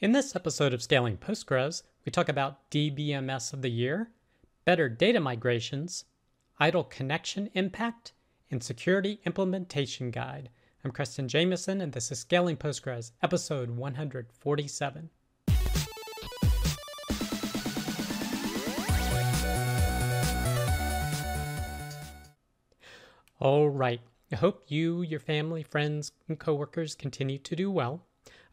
In this episode of Scaling Postgres, we talk about DBMS of the year, better data migrations, idle connection impact, and security implementation guide. I'm Creston Jamison, and this is Scaling Postgres, episode 147. All right. I hope you, your family, friends, and coworkers continue to do well.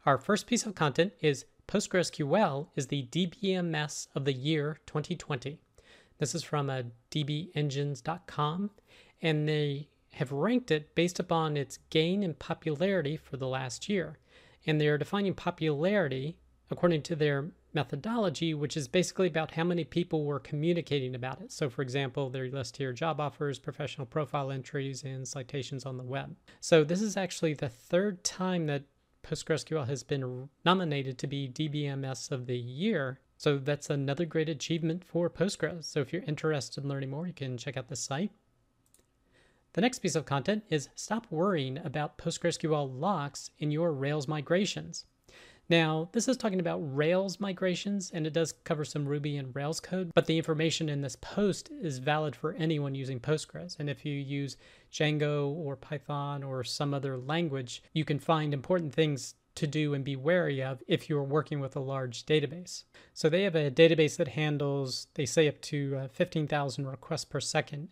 Our first piece of content is PostgreSQL is the DBMS of the year 2020. This is from uh, dbengines.com, and they have ranked it based upon its gain in popularity for the last year. And they are defining popularity according to their methodology, which is basically about how many people were communicating about it. So, for example, they list here job offers, professional profile entries, and citations on the web. So, this is actually the third time that PostgreSQL has been nominated to be DBMS of the year. So that's another great achievement for Postgres. So if you're interested in learning more, you can check out this site. The next piece of content is stop worrying about PostgreSQL locks in your Rails migrations. Now, this is talking about Rails migrations, and it does cover some Ruby and Rails code, but the information in this post is valid for anyone using Postgres. And if you use Django or Python or some other language, you can find important things to do and be wary of if you're working with a large database. So they have a database that handles, they say, up to uh, 15,000 requests per second.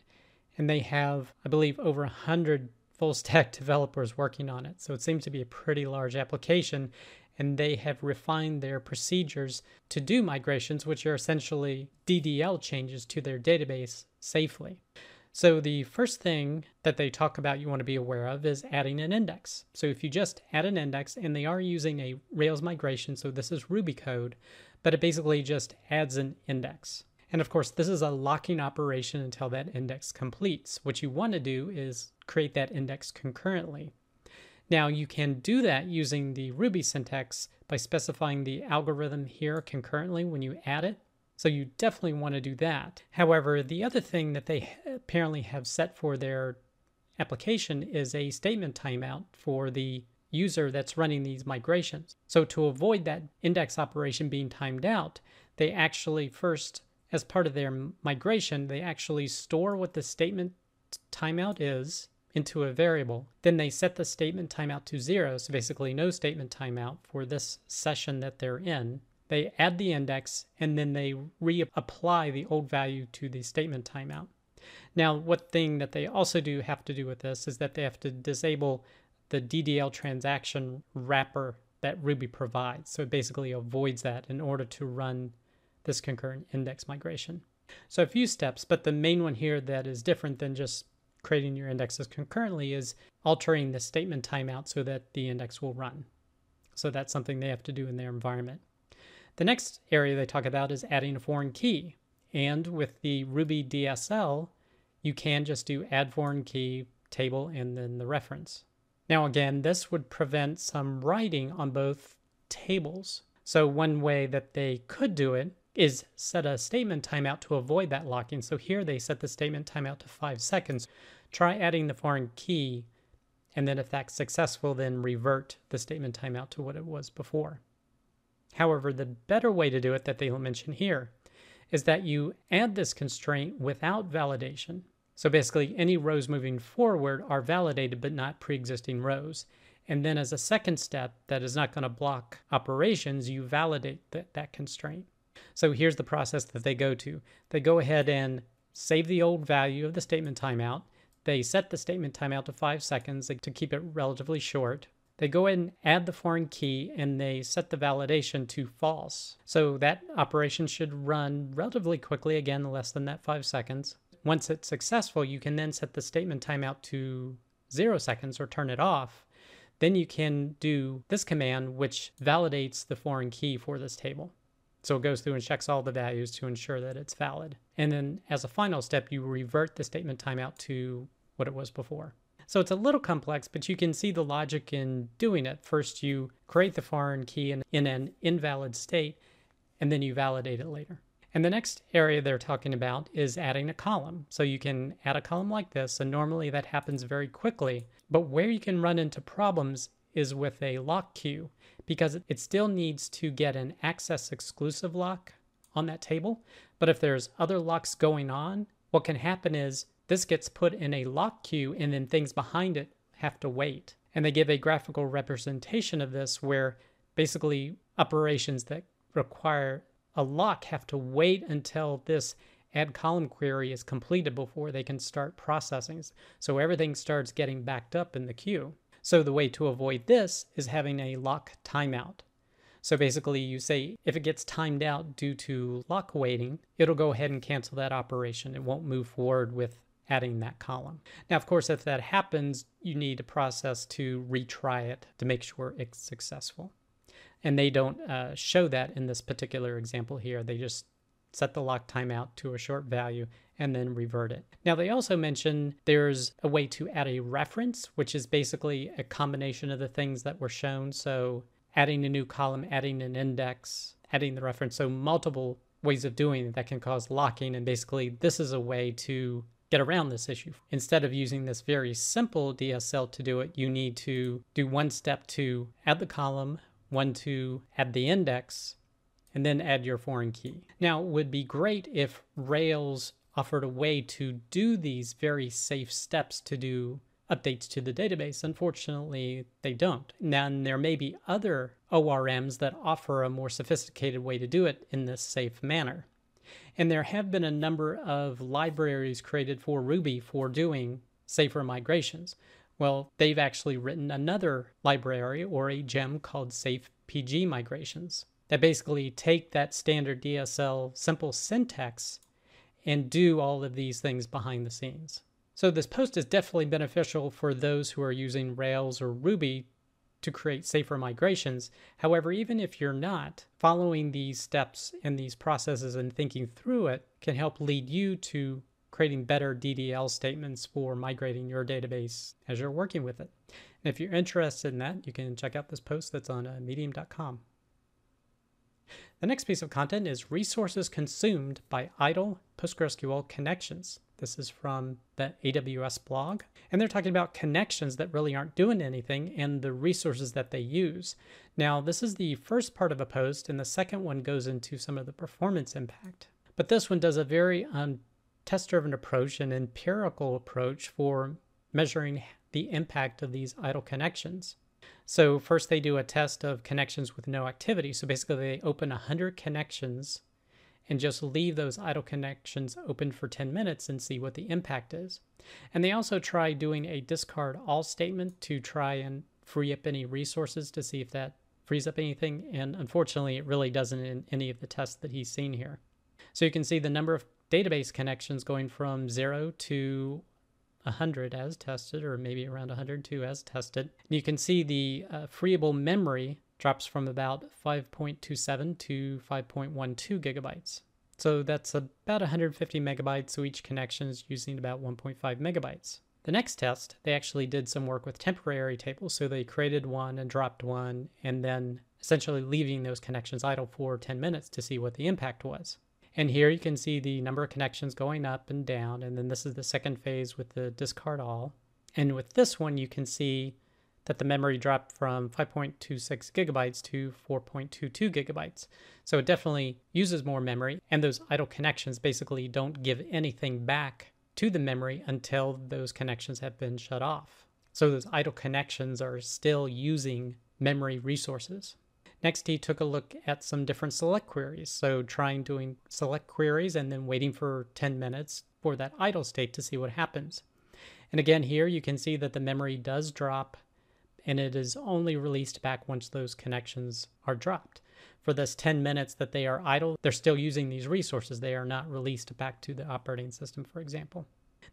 And they have, I believe, over 100 full stack developers working on it. So it seems to be a pretty large application and they have refined their procedures to do migrations, which are essentially DDL changes to their database safely. So, the first thing that they talk about you want to be aware of is adding an index. So, if you just add an index, and they are using a Rails migration, so this is Ruby code, but it basically just adds an index. And of course, this is a locking operation until that index completes. What you want to do is create that index concurrently. Now you can do that using the Ruby syntax by specifying the algorithm here concurrently when you add it. So you definitely want to do that. However, the other thing that they apparently have set for their application is a statement timeout for the user that's running these migrations. So to avoid that index operation being timed out, they actually first, as part of their migration, they actually store what the statement timeout is into a variable. Then they set the statement timeout to zero, so basically no statement timeout for this session that they're in. They add the index and then they reapply the old value to the statement timeout. Now, what thing that they also do have to do with this is that they have to disable the DDL transaction wrapper that Ruby provides. So it basically avoids that in order to run this concurrent index migration. So a few steps, but the main one here that is different than just creating your indexes concurrently is altering the statement timeout so that the index will run. So that's something they have to do in their environment. The next area they talk about is adding a foreign key. And with the Ruby DSL, you can just do add foreign key table and then the reference. Now, again, this would prevent some writing on both tables. So, one way that they could do it is set a statement timeout to avoid that locking. So here they set the statement timeout to five seconds. Try adding the foreign key, and then if that's successful, then revert the statement timeout to what it was before. However, the better way to do it that they mention here is that you add this constraint without validation. So basically, any rows moving forward are validated but not pre existing rows. And then, as a second step that is not going to block operations, you validate that, that constraint. So here's the process that they go to. They go ahead and save the old value of the statement timeout. They set the statement timeout to five seconds to keep it relatively short. They go ahead and add the foreign key and they set the validation to false. So that operation should run relatively quickly, again, less than that five seconds. Once it's successful, you can then set the statement timeout to zero seconds or turn it off. Then you can do this command, which validates the foreign key for this table. So it goes through and checks all the values to ensure that it's valid. And then as a final step, you revert the statement timeout to what it was before. So it's a little complex, but you can see the logic in doing it. First, you create the foreign key in, in an invalid state, and then you validate it later. And the next area they're talking about is adding a column. So you can add a column like this, and normally that happens very quickly. But where you can run into problems is with a lock queue because it still needs to get an access exclusive lock on that table. But if there's other locks going on, what can happen is this gets put in a lock queue and then things behind it have to wait. And they give a graphical representation of this where basically operations that require a lock have to wait until this add column query is completed before they can start processing. So everything starts getting backed up in the queue. So the way to avoid this is having a lock timeout. So basically you say if it gets timed out due to lock waiting, it'll go ahead and cancel that operation. It won't move forward with adding that column. Now, of course, if that happens, you need a process to retry it to make sure it's successful. And they don't uh, show that in this particular example here. They just set the lock timeout to a short value, and then revert it. Now, they also mention there's a way to add a reference, which is basically a combination of the things that were shown. So, adding a new column, adding an index, adding the reference. So, multiple ways of doing it that can cause locking. And basically, this is a way to get around this issue. Instead of using this very simple DSL to do it, you need to do one step to add the column, one to add the index, and then add your foreign key. Now, it would be great if Rails offered a way to do these very safe steps to do updates to the database. Unfortunately, they don't. Now, there may be other ORMs that offer a more sophisticated way to do it in this safe manner. And there have been a number of libraries created for Ruby for doing safer migrations. Well, they've actually written another library or a gem called Safe PG Migrations that basically take that standard DSL simple syntax and do all of these things behind the scenes. So this post is definitely beneficial for those who are using Rails or Ruby to create safer migrations. However, even if you're not, following these steps and these processes and thinking through it can help lead you to creating better DDL statements for migrating your database as you're working with it. And if you're interested in that, you can check out this post that's on uh, medium.com. The next piece of content is resources consumed by idle PostgreSQL connections. This is from the AWS blog. And they're talking about connections that really aren't doing anything and the resources that they use. Now, this is the first part of a post, and the second one goes into some of the performance impact. But this one does a very um, test driven approach, an empirical approach for measuring the impact of these idle connections. So first they do a test of connections with no activity. So basically they open 100 connections and just leave those idle connections open for 10 minutes and see what the impact is. And they also try doing a discard all statement to try and free up any resources to see if that frees up anything. And unfortunately, it really doesn't in any of the tests that he's seen here. So you can see the number of database connections going from zero to 100 as tested, or maybe around 102 as tested. You can see the uh, freeable memory drops from about 5.27 to 5.12 gigabytes. So that's about 150 megabytes, so each connection is using about 1.5 megabytes. The next test, they actually did some work with temporary tables. So they created one and dropped one, and then essentially leaving those connections idle for 10 minutes to see what the impact was. And here you can see the number of connections going up and down. And then this is the second phase with the discard all. And with this one, you can see that the memory dropped from 5.26 gigabytes to 4.22 gigabytes. So it definitely uses more memory. And those idle connections basically don't give anything back to the memory until those connections have been shut off. So those idle connections are still using memory resources. Next, he took a look at some different select queries. So trying doing select queries and then waiting for 10 minutes for that idle state to see what happens. And again, here you can see that the memory does drop and it is only released back once those connections are dropped. For this 10 minutes that they are idle, they're still using these resources. They are not released back to the operating system, for example.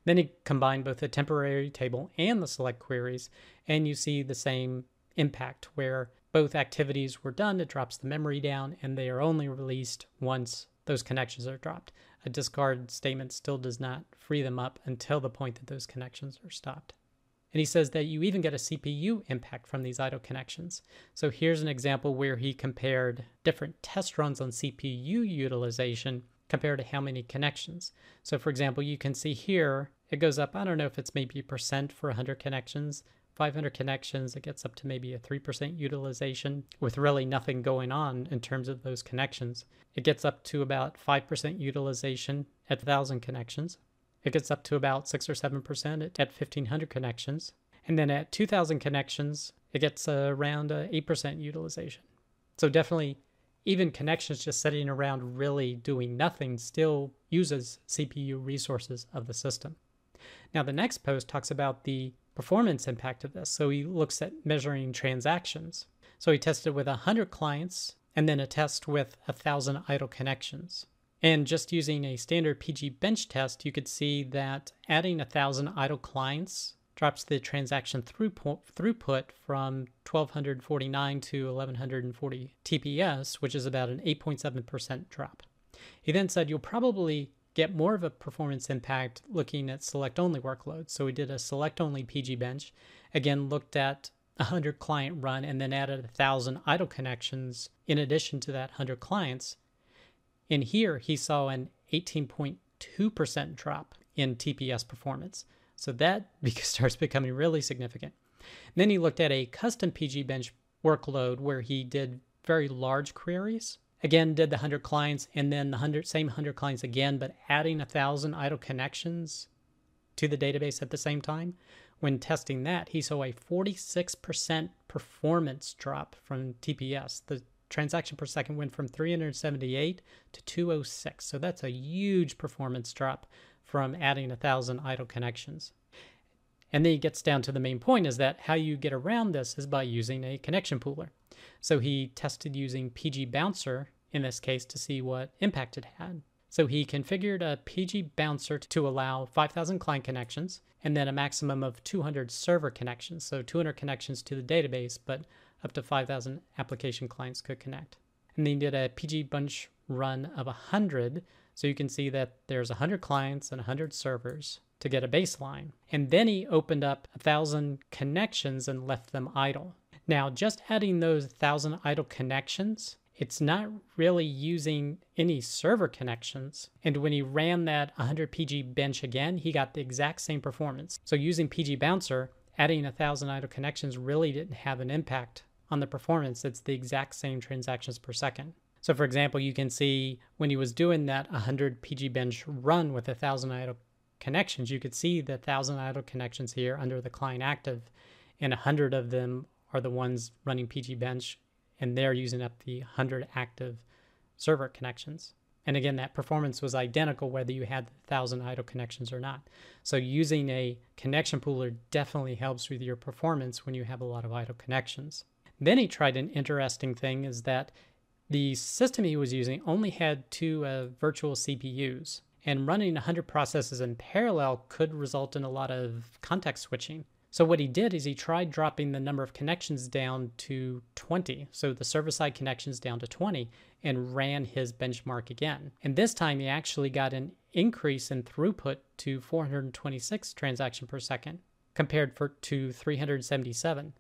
Then he combined both the temporary table and the select queries, and you see the same impact where both activities were done, it drops the memory down, and they are only released once those connections are dropped. A discard statement still does not free them up until the point that those connections are stopped. And he says that you even get a CPU impact from these idle connections. So here's an example where he compared different test runs on CPU utilization compared to how many connections. So for example, you can see here, it goes up, I don't know if it's maybe percent for 100 connections, 500 connections, it gets up to maybe a 3% utilization with really nothing going on in terms of those connections. It gets up to about 5% utilization at 1,000 connections. It gets up to about 6 or 7% at, at 1,500 connections. And then at 2,000 connections, it gets around uh, 8% utilization. So definitely, even connections just sitting around really doing nothing still uses CPU resources of the system. Now, the next post talks about the performance impact of this. So he looks at measuring transactions. So he tested with 100 clients and then a test with 1,000 idle connections. And just using a standard PG bench test, you could see that adding 1,000 idle clients drops the transaction throughput from 1249 to 1140 TPS, which is about an 8.7% drop. He then said you'll probably get more of a performance impact looking at select only workloads. So we did a select only PG bench, again, looked at a 100 client run and then added a 1,000 idle connections in addition to that 100 clients. In here, he saw an 18.2% drop in TPS performance. So that starts becoming really significant. Then he looked at a custom PG bench workload where he did very large queries again did the 100 clients and then the 100 same 100 clients again but adding a thousand idle connections to the database at the same time. When testing that he saw a 46% performance drop from tps the transaction per second went from 378 to 206 so that's a huge performance drop from adding a thousand idle connections. And then he gets down to the main point is that how you get around this is by using a connection pooler so he tested using PG Bouncer in this case to see what impact it had. So he configured a PG Bouncer to allow 5,000 client connections and then a maximum of 200 server connections. So 200 connections to the database, but up to 5,000 application clients could connect. And then he did a PG bench run of 100. So you can see that there's 100 clients and 100 servers to get a baseline. And then he opened up 1,000 connections and left them idle. Now, just adding those 1,000 idle connections, it's not really using any server connections. And when he ran that 100 PG bench again, he got the exact same performance. So using PG Bouncer, adding 1,000 idle connections really didn't have an impact on the performance. It's the exact same transactions per second. So for example, you can see when he was doing that 100 PG bench run with 1,000 idle connections, you could see the 1,000 idle connections here under the client active and 100 of them are the ones running PG Bench, and they're using up the 100 active server connections. And again, that performance was identical whether you had 1,000 idle connections or not. So using a connection pooler definitely helps with your performance when you have a lot of idle connections. Then he tried an interesting thing is that the system he was using only had two uh, virtual CPUs, and running 100 processes in parallel could result in a lot of context switching. So what he did is he tried dropping the number of connections down to 20, so the server-side connections down to 20, and ran his benchmark again. And this time he actually got an increase in throughput to 426 transaction per second compared for, to 377.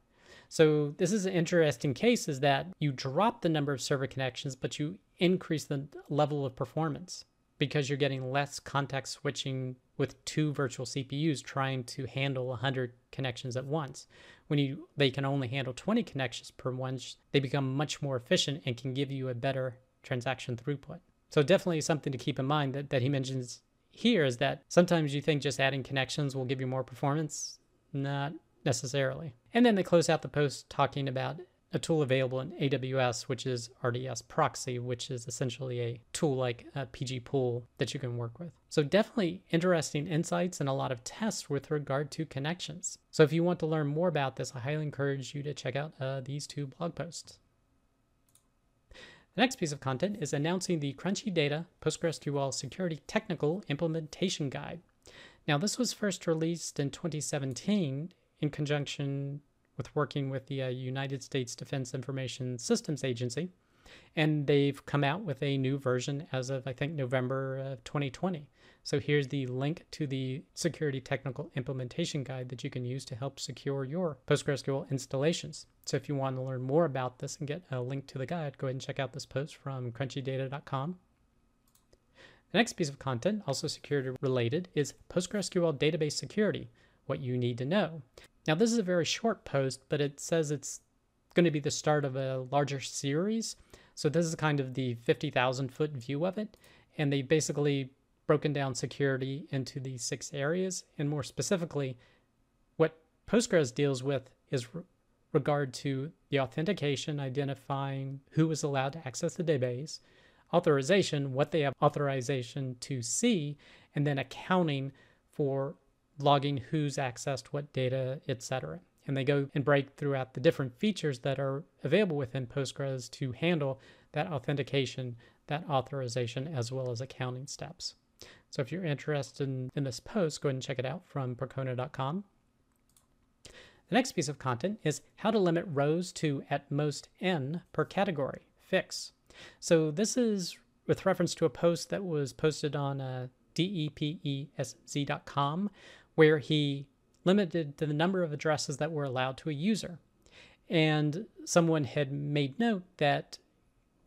So this is an interesting case is that you drop the number of server connections, but you increase the level of performance because you're getting less context switching with two virtual CPUs trying to handle 100 connections at once. When you they can only handle 20 connections per one, they become much more efficient and can give you a better transaction throughput. So definitely something to keep in mind that, that he mentions here is that sometimes you think just adding connections will give you more performance. Not necessarily. And then they close out the post talking about a tool available in AWS, which is RDS Proxy, which is essentially a tool like a PG Pool that you can work with. So, definitely interesting insights and a lot of tests with regard to connections. So, if you want to learn more about this, I highly encourage you to check out uh, these two blog posts. The next piece of content is announcing the Crunchy Data PostgreSQL Security Technical Implementation Guide. Now, this was first released in 2017 in conjunction with working with the uh, United States Defense Information Systems Agency. And they've come out with a new version as of, I think, November of 2020. So here's the link to the Security Technical Implementation Guide that you can use to help secure your PostgreSQL installations. So if you want to learn more about this and get a link to the guide, go ahead and check out this post from crunchydata.com. The next piece of content, also security related, is PostgreSQL database security, what you need to know. Now, this is a very short post, but it says it's going to be the start of a larger series. So, this is kind of the 50,000 foot view of it. And they've basically broken down security into these six areas. And more specifically, what Postgres deals with is re- regard to the authentication, identifying who is allowed to access the database, authorization, what they have authorization to see, and then accounting for logging who's accessed what data, etc. And they go and break throughout the different features that are available within Postgres to handle that authentication, that authorization, as well as accounting steps. So if you're interested in, in this post, go ahead and check it out from percona.com. The next piece of content is how to limit rows to at most n per category, fix. So this is with reference to a post that was posted on uh, depesz.com where he limited the number of addresses that were allowed to a user. And someone had made note that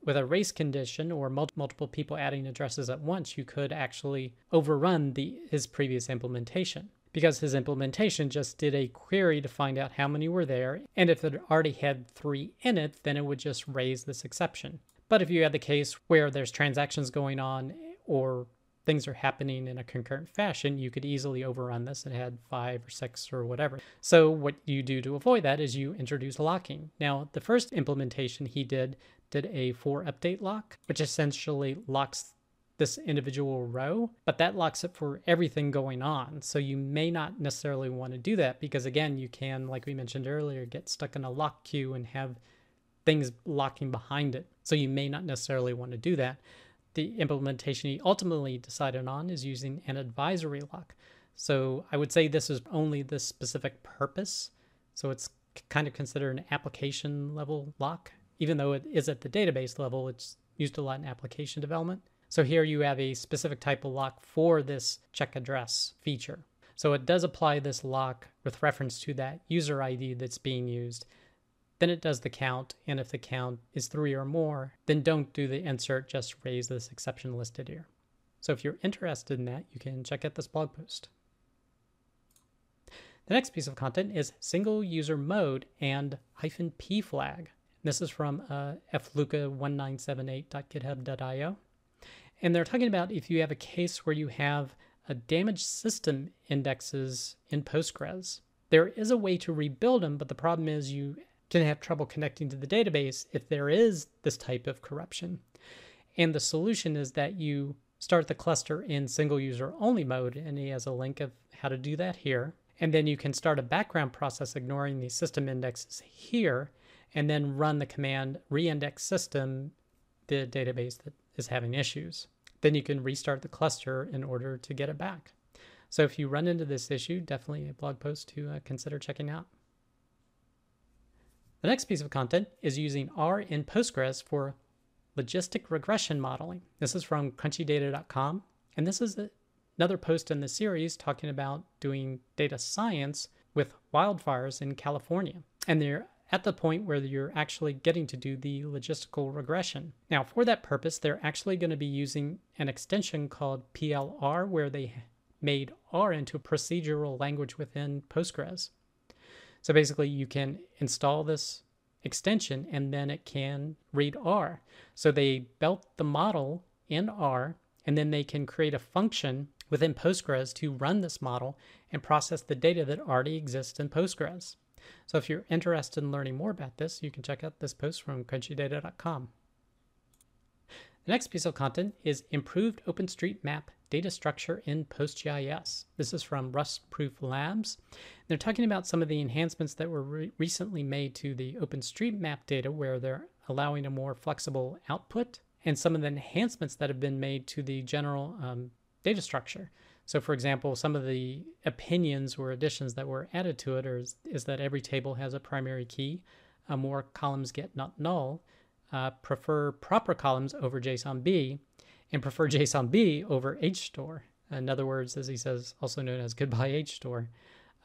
with a race condition or multiple people adding addresses at once, you could actually overrun the his previous implementation because his implementation just did a query to find out how many were there. And if it already had three in it, then it would just raise this exception. But if you had the case where there's transactions going on or things are happening in a concurrent fashion, you could easily overrun this and had five or six or whatever. So what you do to avoid that is you introduce locking. Now, the first implementation he did did a for update lock, which essentially locks this individual row, but that locks it for everything going on. So you may not necessarily want to do that because again, you can, like we mentioned earlier, get stuck in a lock queue and have things locking behind it. So you may not necessarily want to do that. The implementation he ultimately decided on is using an advisory lock. So I would say this is only this specific purpose. So it's kind of considered an application level lock. Even though it is at the database level, it's used a lot in application development. So here you have a specific type of lock for this check address feature. So it does apply this lock with reference to that user ID that's being used. Then it does the count, and if the count is three or more, then don't do the insert, just raise this exception listed here. So if you're interested in that, you can check out this blog post. The next piece of content is single user mode and hyphen p flag. This is from uh, fluca1978.github.io. And they're talking about if you have a case where you have a damaged system indexes in Postgres. There is a way to rebuild them, but the problem is you can have trouble connecting to the database if there is this type of corruption. And the solution is that you start the cluster in single user only mode, and he has a link of how to do that here. And then you can start a background process ignoring the system indexes here, and then run the command reindex system, the database that is having issues. Then you can restart the cluster in order to get it back. So if you run into this issue, definitely a blog post to uh, consider checking out. The next piece of content is using R in Postgres for logistic regression modeling. This is from crunchydata.com, and this is another post in the series talking about doing data science with wildfires in California. And they're at the point where you're actually getting to do the logistical regression. Now, for that purpose, they're actually going to be using an extension called PLR, where they made R into a procedural language within Postgres. So basically, you can install this extension and then it can read R. So they built the model in R and then they can create a function within Postgres to run this model and process the data that already exists in Postgres. So if you're interested in learning more about this, you can check out this post from crunchydata.com. The next piece of content is improved OpenStreetMap data structure in PostGIS. This is from Rustproof Labs. They're talking about some of the enhancements that were re recently made to the OpenStreetMap data where they're allowing a more flexible output and some of the enhancements that have been made to the general um, data structure. So, for example, some of the opinions or additions that were added to it is, is that every table has a primary key, uh, more columns get not null, uh, prefer proper columns over JSONB, and prefer JSONB over HStore. In other words, as he says, also known as goodbye HStore.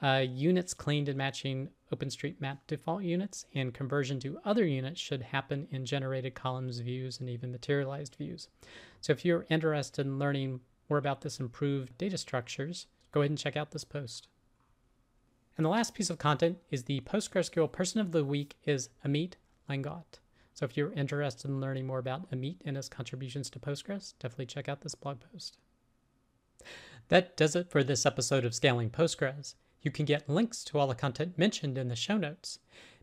Uh, units cleaned and matching OpenStreetMap default units and conversion to other units should happen in generated columns, views, and even materialized views. So if you're interested in learning more about this improved data structures, go ahead and check out this post. And the last piece of content is the PostgreSQL Person of the Week is Amit Langote. So if you're interested in learning more about Amit and his contributions to Postgres, definitely check out this blog post. That does it for this episode of Scaling Postgres. You can get links to all the content mentioned in the show notes.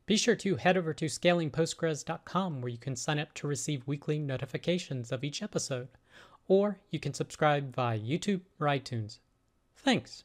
Be sure to head over to scalingpostgres.com where you can sign up to receive weekly notifications of each episode, or you can subscribe via YouTube or iTunes. Thanks.